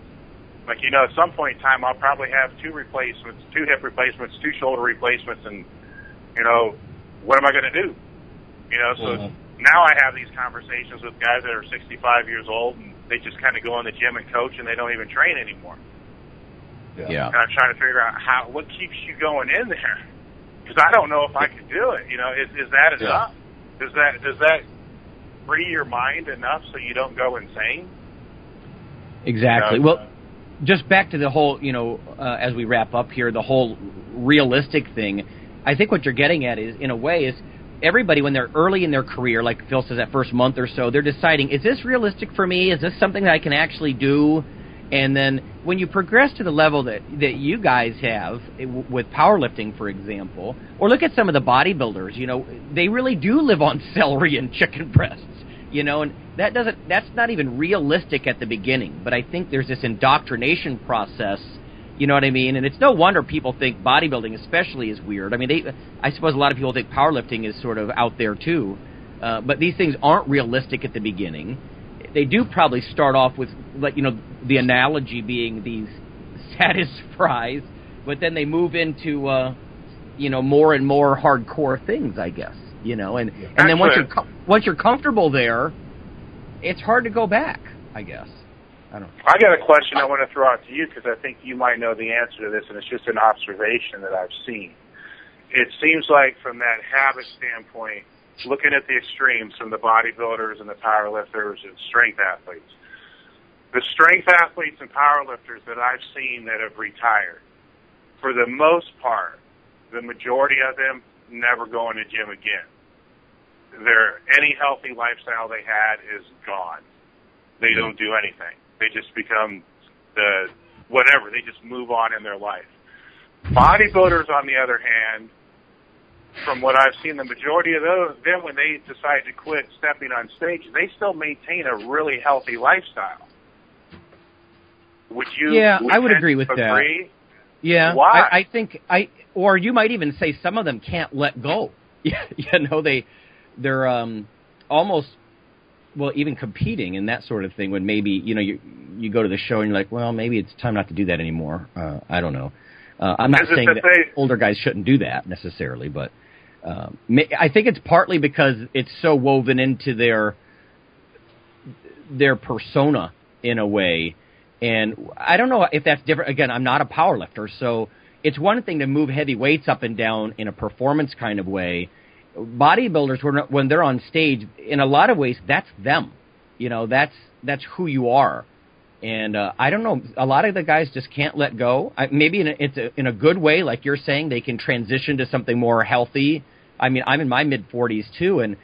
S3: like you know, at some point in time, I'll probably have two replacements, two hip replacements, two shoulder replacements, and you know, what am I going to do? You know, so
S2: Mhm.
S3: now I have these conversations with guys that are 65 years old, and they just kind of go in the gym and coach, and they don't even train anymore.
S1: yeah,
S3: And I'm trying to figure out how what keeps you going in there because I don't know if I could do it. You know, is is that
S2: Yeah.
S3: enough? Does that does that free your mind enough so you don't go insane?
S1: exactly.
S3: You know,
S1: Well, just back to the whole, you know, uh, as we wrap up here, the whole realistic thing. I think what you're getting at is, in a way, is everybody when they're early in their career, like Phil says, that first month or so, they're deciding, is this realistic for me? Is this something that I can actually do? And then when you progress to the level that that you guys have eh, with powerlifting, for example, or look at some of the bodybuilders, you know, they really do live on celery and chicken breasts, you know, and that doesn't that's not even realistic at the beginning. But I think there's this indoctrination process, you know what I mean? And it's no wonder people think bodybuilding, especially, is weird. I mean, they I suppose a lot of people think powerlifting is sort of out there too, uh, but these things aren't realistic at the beginning they do probably start off with like you know the analogy being these status fries, but then they move into uh, you know more and more hardcore things, I guess. You know, and and then once you're once you're comfortable there, it's hard to go back. I guess. I don't.
S3: I got a question I want to throw out to you because I think you might know the answer to this, and it's just an observation that I've seen. It seems like from that habit standpoint, looking at the extremes from the bodybuilders and the powerlifters and strength athletes, the strength athletes and powerlifters that I've seen that have retired, for the most part, the majority of them never go in the gym again. Their any healthy lifestyle they had is gone. They don't do anything. They just become the whatever. They just move on in their life. Bodybuilders, on the other hand, from what I've seen, the majority of those, them when they decide to quit stepping on stage, they still maintain a really healthy lifestyle. Would you?
S1: Yeah, I would agree with that.
S3: agree?
S1: Yeah,
S3: Why?
S1: I, I think I, or you might even say some of them can't let go. Yeah, you know they, they're um, almost, well, even competing and that sort of thing. When maybe you know you you go to the show and you're like, well, maybe it's time not to do that anymore. Uh, I don't know. Uh, I'm not
S3: Is
S1: saying
S3: that
S1: that
S3: they-
S1: older guys shouldn't do that necessarily, but um, I think it's partly because it's so woven into their their persona in a way. And I don't know if that's different. Again, I'm not a power lifter, so it's one thing to move heavy weights up and down in a performance kind of way. Bodybuilders, when when they're on stage, in a lot of ways, that's them. You know, that's that's who you are. And uh, I don't know, a lot of the guys just can't let go. I, maybe in a, it's a, in a good way, like you're saying, they can transition to something more healthy. I mean, I'm in my mid 40s too, and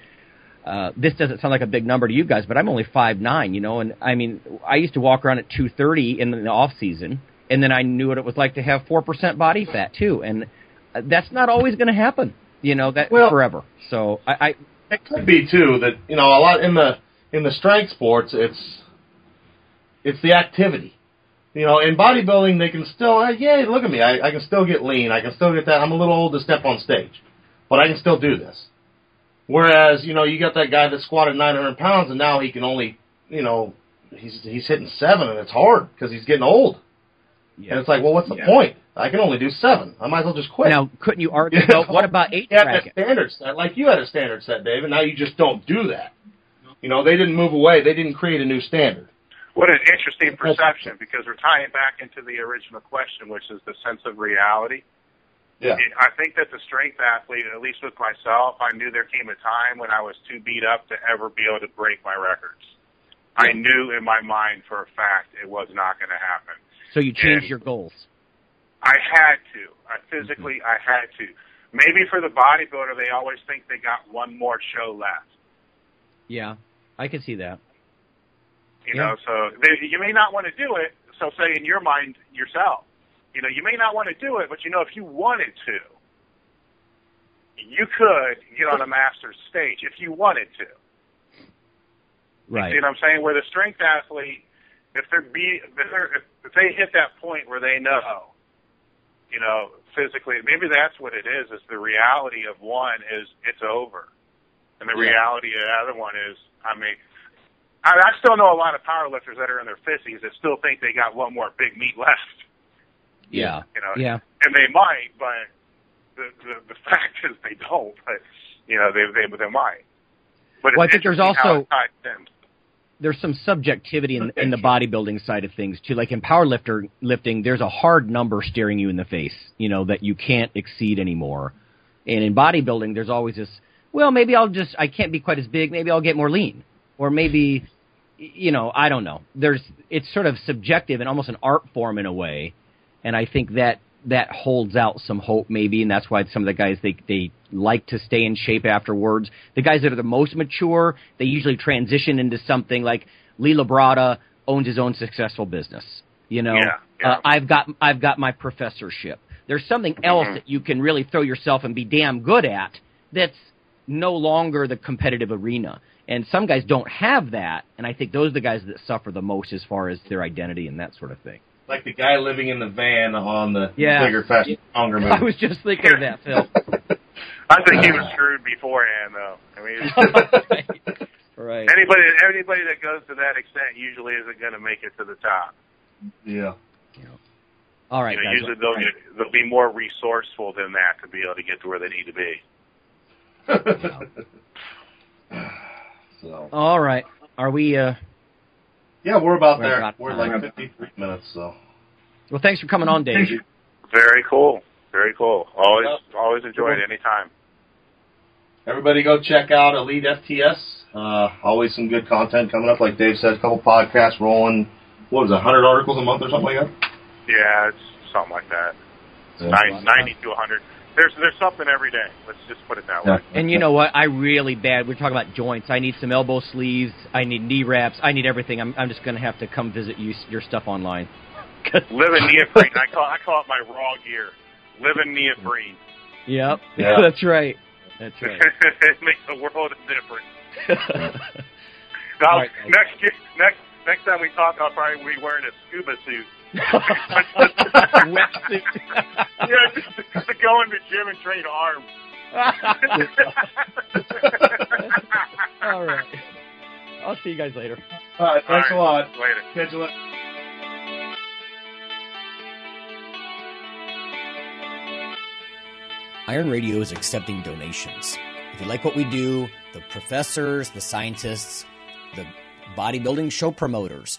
S1: uh, this doesn't sound like a big number to you guys, but I'm only five nine, you know, and I mean, I used to walk around at 230 in the off season, and then I knew what it was like to have four percent body fat too, and uh, that's not always going to happen, you know, that
S2: Well-
S1: forever. So I, I
S2: It could be too that you know a lot in the in the strength sports it's it's the activity. You know, in bodybuilding, they can still, uh, yeah, look at me. I, I can still get lean. I can still get that. I'm a little old to step on stage, but I can still do this. Whereas, you know, you got that guy that squatted 900 pounds and now he can only, you know, he's he's hitting seven and it's hard because he's getting old.
S1: Yeah.
S2: And it's like, well, what's the
S1: Yeah.
S2: point? I can only do seven. I might as well just quit.
S1: Now, couldn't you argue?
S2: You know?
S1: Well, what about eight
S2: You had that standard set, like you had a standard set, Dave, and now you just don't do that. You know, they didn't move away. They didn't create a new standard.
S3: What an interesting perception because we're tying back into the original question, which is the sense of reality.
S2: Yeah.
S3: It- I think that the strength athlete, at least with myself, I knew there came a time when I was too beat up to ever be able to break my records. I knew in my mind for a fact it was not going to happen.
S1: So you changed
S3: And-
S1: your goals.
S3: I had to. I mm-hmm. physically, I had to. Maybe for the bodybuilder, they always think they got one more show left.
S1: Yeah, I can see that.
S3: You
S1: Yeah.
S3: know, so they, you may not want to do it. So say in your mind yourself, you know, you may not want to do it, but you know, if you wanted to, you could get on a master's stage if you wanted to.
S1: Right.
S3: See what I'm saying? Where the strength athlete, if they're be, if, they're, if they hit that point where they know, you know, physically, maybe that's what it is. Is the reality of one is it's over, and the
S2: Yeah.
S3: reality of the other one is, I mean, I, I still know a lot of powerlifters that are in their fifties that still think they got one more big meet left.
S1: Yeah.
S3: You know,
S1: Yeah.
S3: and they might, but the the, the fact is they don't. But you know, they they they might. But
S1: Well, I think there's
S3: interesting how
S1: also-
S3: it ties in.
S1: There's some subjectivity in, in the bodybuilding side of things too. Like in powerlifter lifting, there's a hard number staring you in the face, you know, that you can't exceed anymore. And in bodybuilding, there's always this. Well, maybe I'll just I can't be quite as big. Maybe I'll get more lean, or maybe, you know, I don't know. There's it's sort of subjective and almost an art form in a way, and I think that that holds out some hope maybe, and that's why some of the guys they they like to stay in shape afterwards. The guys that are the most mature, they usually transition into something like Lee Labrada owns his own successful business. You know,
S3: Yeah, yeah.
S1: Uh, I've got I've got my professorship. There's something else
S3: Mhm.
S1: that you can really throw yourself and be damn good at. That's no longer the competitive arena. And some guys don't have that, and I think those are the guys that suffer the most as far as their identity and that sort of thing.
S2: Like the guy living in the van on the
S1: Yeah.
S2: bigger, faster, stronger movie.
S1: I was just thinking of that, Phil.
S3: I think he was screwed beforehand, though. I mean, it's-
S1: right.
S3: anybody anybody that goes to that extent usually isn't going to make it to the top.
S2: yeah.
S1: All right,
S3: you know,
S1: guys.
S3: usually they'll get, they'll be more resourceful than that to be able to get to where they need to be.
S2: so
S1: All right. Are we? uh
S2: yeah, we're about
S1: We're
S2: there.
S1: about
S2: We're
S1: time.
S2: like 53 minutes. So
S1: Well, thanks for coming on, Dave.
S3: Very cool. Very cool. Always always enjoy it anytime.
S2: everybody, go check out Elite FTS. Uh, always some good content coming up. Like Dave said, a couple podcasts rolling. What was it, 100 articles a month or something like that?
S3: Yeah, it's something like that.
S2: Yeah.
S3: Nine, 90 to 100. There's there's something every day. Let's just put it that way.
S1: And you know what? I really bad. We're talking about joints. I need some elbow sleeves. I need knee wraps. I need everything. I'm I'm just going to have to come visit you your stuff online.
S3: Living neoprene. I call I call it my raw gear. Living neoprene.
S1: Yep.
S2: Yeah.
S1: That's right. That's right.
S3: it makes a world of difference. Now,
S1: All right, guys.
S3: next year, next next time we talk, I'll probably be wearing a scuba suit.
S1: Wetsuit.
S3: yeah, just to go in the gym and train arms.
S1: All right. I'll see you guys later.
S2: All right, thanks
S3: All
S2: a lot.
S3: Later.
S2: Catch you later.
S4: Iron Radio is accepting donations. If you like what we do, the professors, the scientists, the bodybuilding show promoters,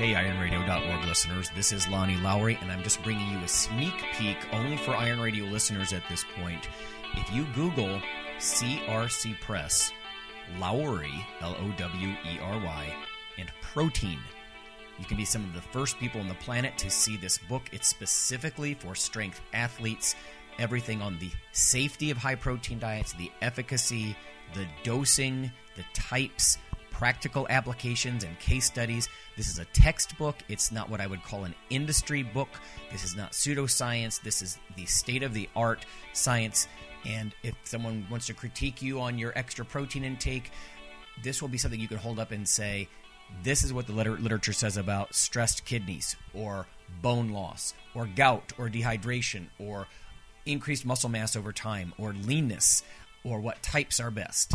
S4: Hey, IronRadio.org listeners, this is Lonnie Lowery, and I'm just bringing you a sneak peek only for Iron Radio listeners at this point. If you Google CRC Press, Lowery, L O W E R Y, and protein,
S1: You can be some of the first people on the planet to see this book. It's specifically for strength athletes. Everything on the safety of high protein diets, the efficacy, the dosing, the types, practical applications, and case studies. This is a textbook. It's not what I would call an industry book. This is not pseudoscience. This is the state of the art science. And if someone wants to critique you on your extra protein intake, this will be something you can hold up and say, this is what the liter- literature says about stressed kidneys or bone loss or gout or dehydration or increased muscle mass over time or leanness or what types are best.